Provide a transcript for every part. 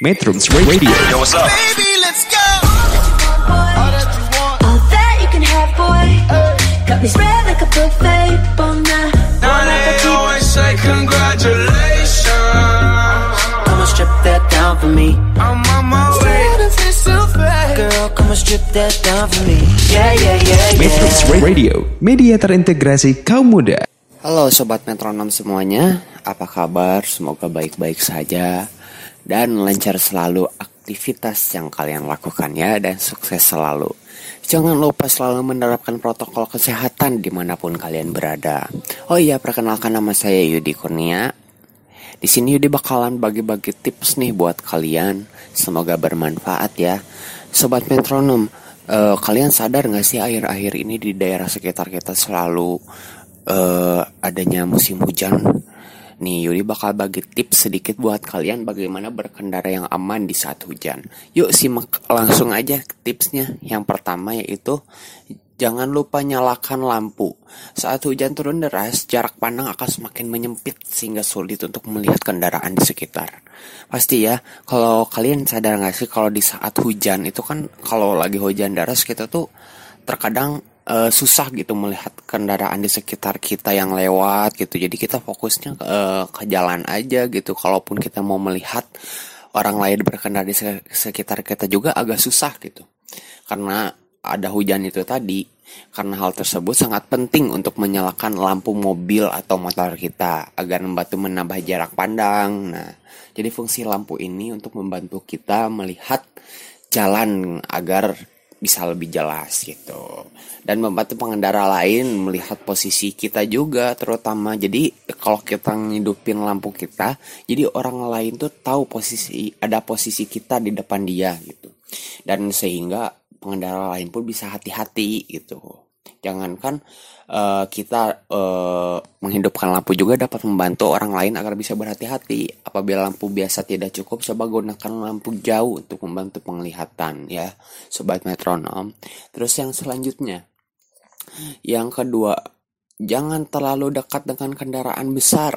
Metrums Radio. Yo, what's up? Baby, let's go. All that you can have, boy. Got me spread like a buffet. Bon night. Now they always say congratulations. Come on, strip that down for me. I'm on my way. Girl, come on, strip that down for me. Yeah, yeah, yeah, Metrums yeah. Radio, media terintegrasi kaum muda. Halo sobat metronom semuanya, apa kabar? Semoga baik-baik saja dan lancar selalu aktivitas yang kalian lakukan ya dan sukses selalu. Jangan lupa selalu menerapkan protokol kesehatan di mana pun kalian berada. Oh iya, perkenalkan nama saya Yudi Kurnia. Di sini Yudi bakalan bagi-bagi tips nih buat kalian. Semoga bermanfaat ya. Sobat metronom, eh, kalian sadar gak sih akhir-akhir ini di daerah sekitar kita selalu eh, adanya musim hujan? Nih Yudi bakal bagi tips sedikit buat kalian bagaimana berkendara yang aman di saat hujan. Yuk simak langsung aja tipsnya. Yang pertama yaitu Jangan lupa nyalakan lampu. Saat hujan turun deras, jarak pandang akan semakin menyempit sehingga sulit untuk melihat kendaraan di sekitar. Pasti ya, kalau kalian sadar nggak sih kalau di saat hujan itu kan kalau lagi hujan deras kita tuh terkadang eh, susah gitu melihat kendaraan di sekitar kita yang lewat gitu. Jadi kita fokusnya ke, eh, ke jalan aja gitu. Kalaupun kita mau melihat orang lain berkendara di se- sekitar kita juga agak susah gitu. Karena ada hujan itu tadi, karena hal tersebut sangat penting untuk menyalakan lampu mobil atau motor kita agar membantu menambah jarak pandang. Nah, jadi fungsi lampu ini untuk membantu kita melihat jalan agar bisa lebih jelas gitu. Dan membantu pengendara lain melihat posisi kita juga terutama. Jadi kalau kita ngidupin lampu kita jadi orang lain tuh tahu posisi ada posisi kita di depan dia gitu. Dan sehingga pengendara lain pun bisa hati-hati gitu jangankan eh, kita eh, menghidupkan lampu juga dapat membantu orang lain agar bisa berhati-hati. Apabila lampu biasa tidak cukup coba gunakan lampu jauh untuk membantu penglihatan ya sobat metronom. Terus yang selanjutnya. Yang kedua jangan terlalu dekat dengan kendaraan besar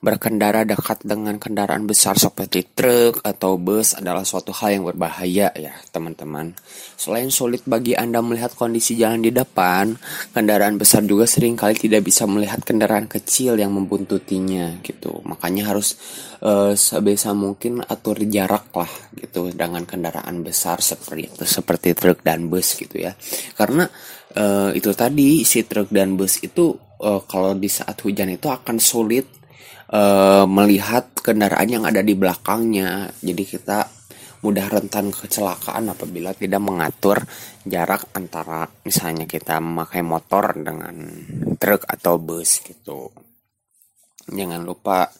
berkendara dekat dengan kendaraan besar seperti truk atau bus adalah suatu hal yang berbahaya ya teman-teman. Selain sulit bagi Anda melihat kondisi jalan di depan, kendaraan besar juga sering kali tidak bisa melihat kendaraan kecil yang membuntutinya gitu. Makanya harus eh, sebisa mungkin atur jarak lah gitu dengan kendaraan besar seperti itu seperti truk dan bus gitu ya. Karena eh, itu tadi si truk dan bus itu eh, kalau di saat hujan itu akan sulit eh, melihat kendaraan yang ada di belakangnya. Jadi kita mudah rentan kecelakaan apabila tidak mengatur jarak antara misalnya kita memakai motor dengan truk atau bus gitu. Jangan lupa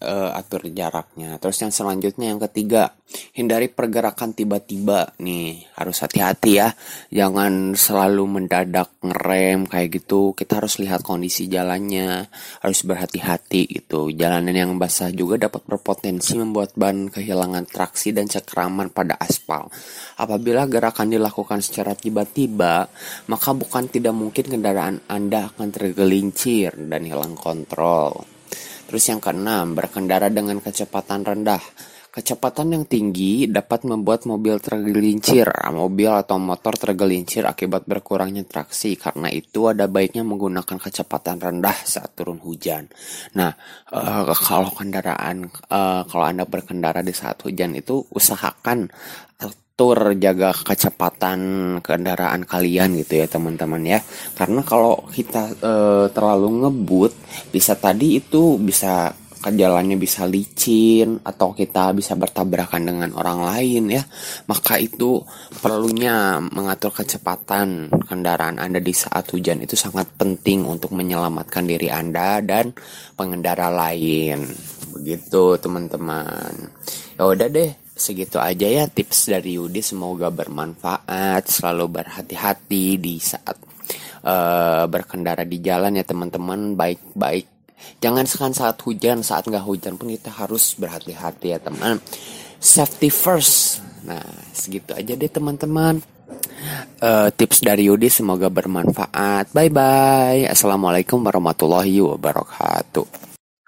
eh, atur jaraknya. Terus yang selanjutnya yang ketiga, hindari pergerakan tiba-tiba nih. Harus hati-hati ya. Jangan selalu mendadak ngerem kayak gitu. Kita harus lihat kondisi jalannya. Harus berhati-hati gitu. Jalanan yang basah juga dapat berpotensi membuat ban kehilangan traksi dan cekeraman pada aspal. Apabila gerakan dilakukan secara tiba-tiba, maka bukan tidak mungkin kendaraan Anda akan tergelincir dan hilang kontrol. Terus yang keenam, berkendara dengan kecepatan rendah. Kecepatan yang tinggi dapat membuat mobil tergelincir, mobil atau motor tergelincir akibat berkurangnya traksi. Karena itu ada baiknya menggunakan kecepatan rendah saat turun hujan. Nah, eh, kalau kendaraan, eh, kalau Anda berkendara di saat hujan itu usahakan atur jaga kecepatan kendaraan kalian gitu ya teman-teman ya. Karena kalau kita eh, terlalu ngebut bisa tadi itu bisa jalannya bisa licin atau kita bisa bertabrakan dengan orang lain ya. Maka itu perlunya mengatur kecepatan kendaraan Anda di saat hujan itu sangat penting untuk menyelamatkan diri Anda dan pengendara lain. Begitu teman-teman. Ya udah deh segitu aja ya tips dari Yudi. Semoga bermanfaat. Selalu berhati-hati di saat eh, berkendara di jalan ya teman-teman. Baik-baik. Jangan sekan saat hujan. Saat nggak hujan pun kita harus berhati-hati ya teman. Safety first. Nah segitu aja deh teman-teman. Eh, tips dari Yudi. Semoga bermanfaat. Bye bye assalamualaikum warahmatullahi wabarakatuh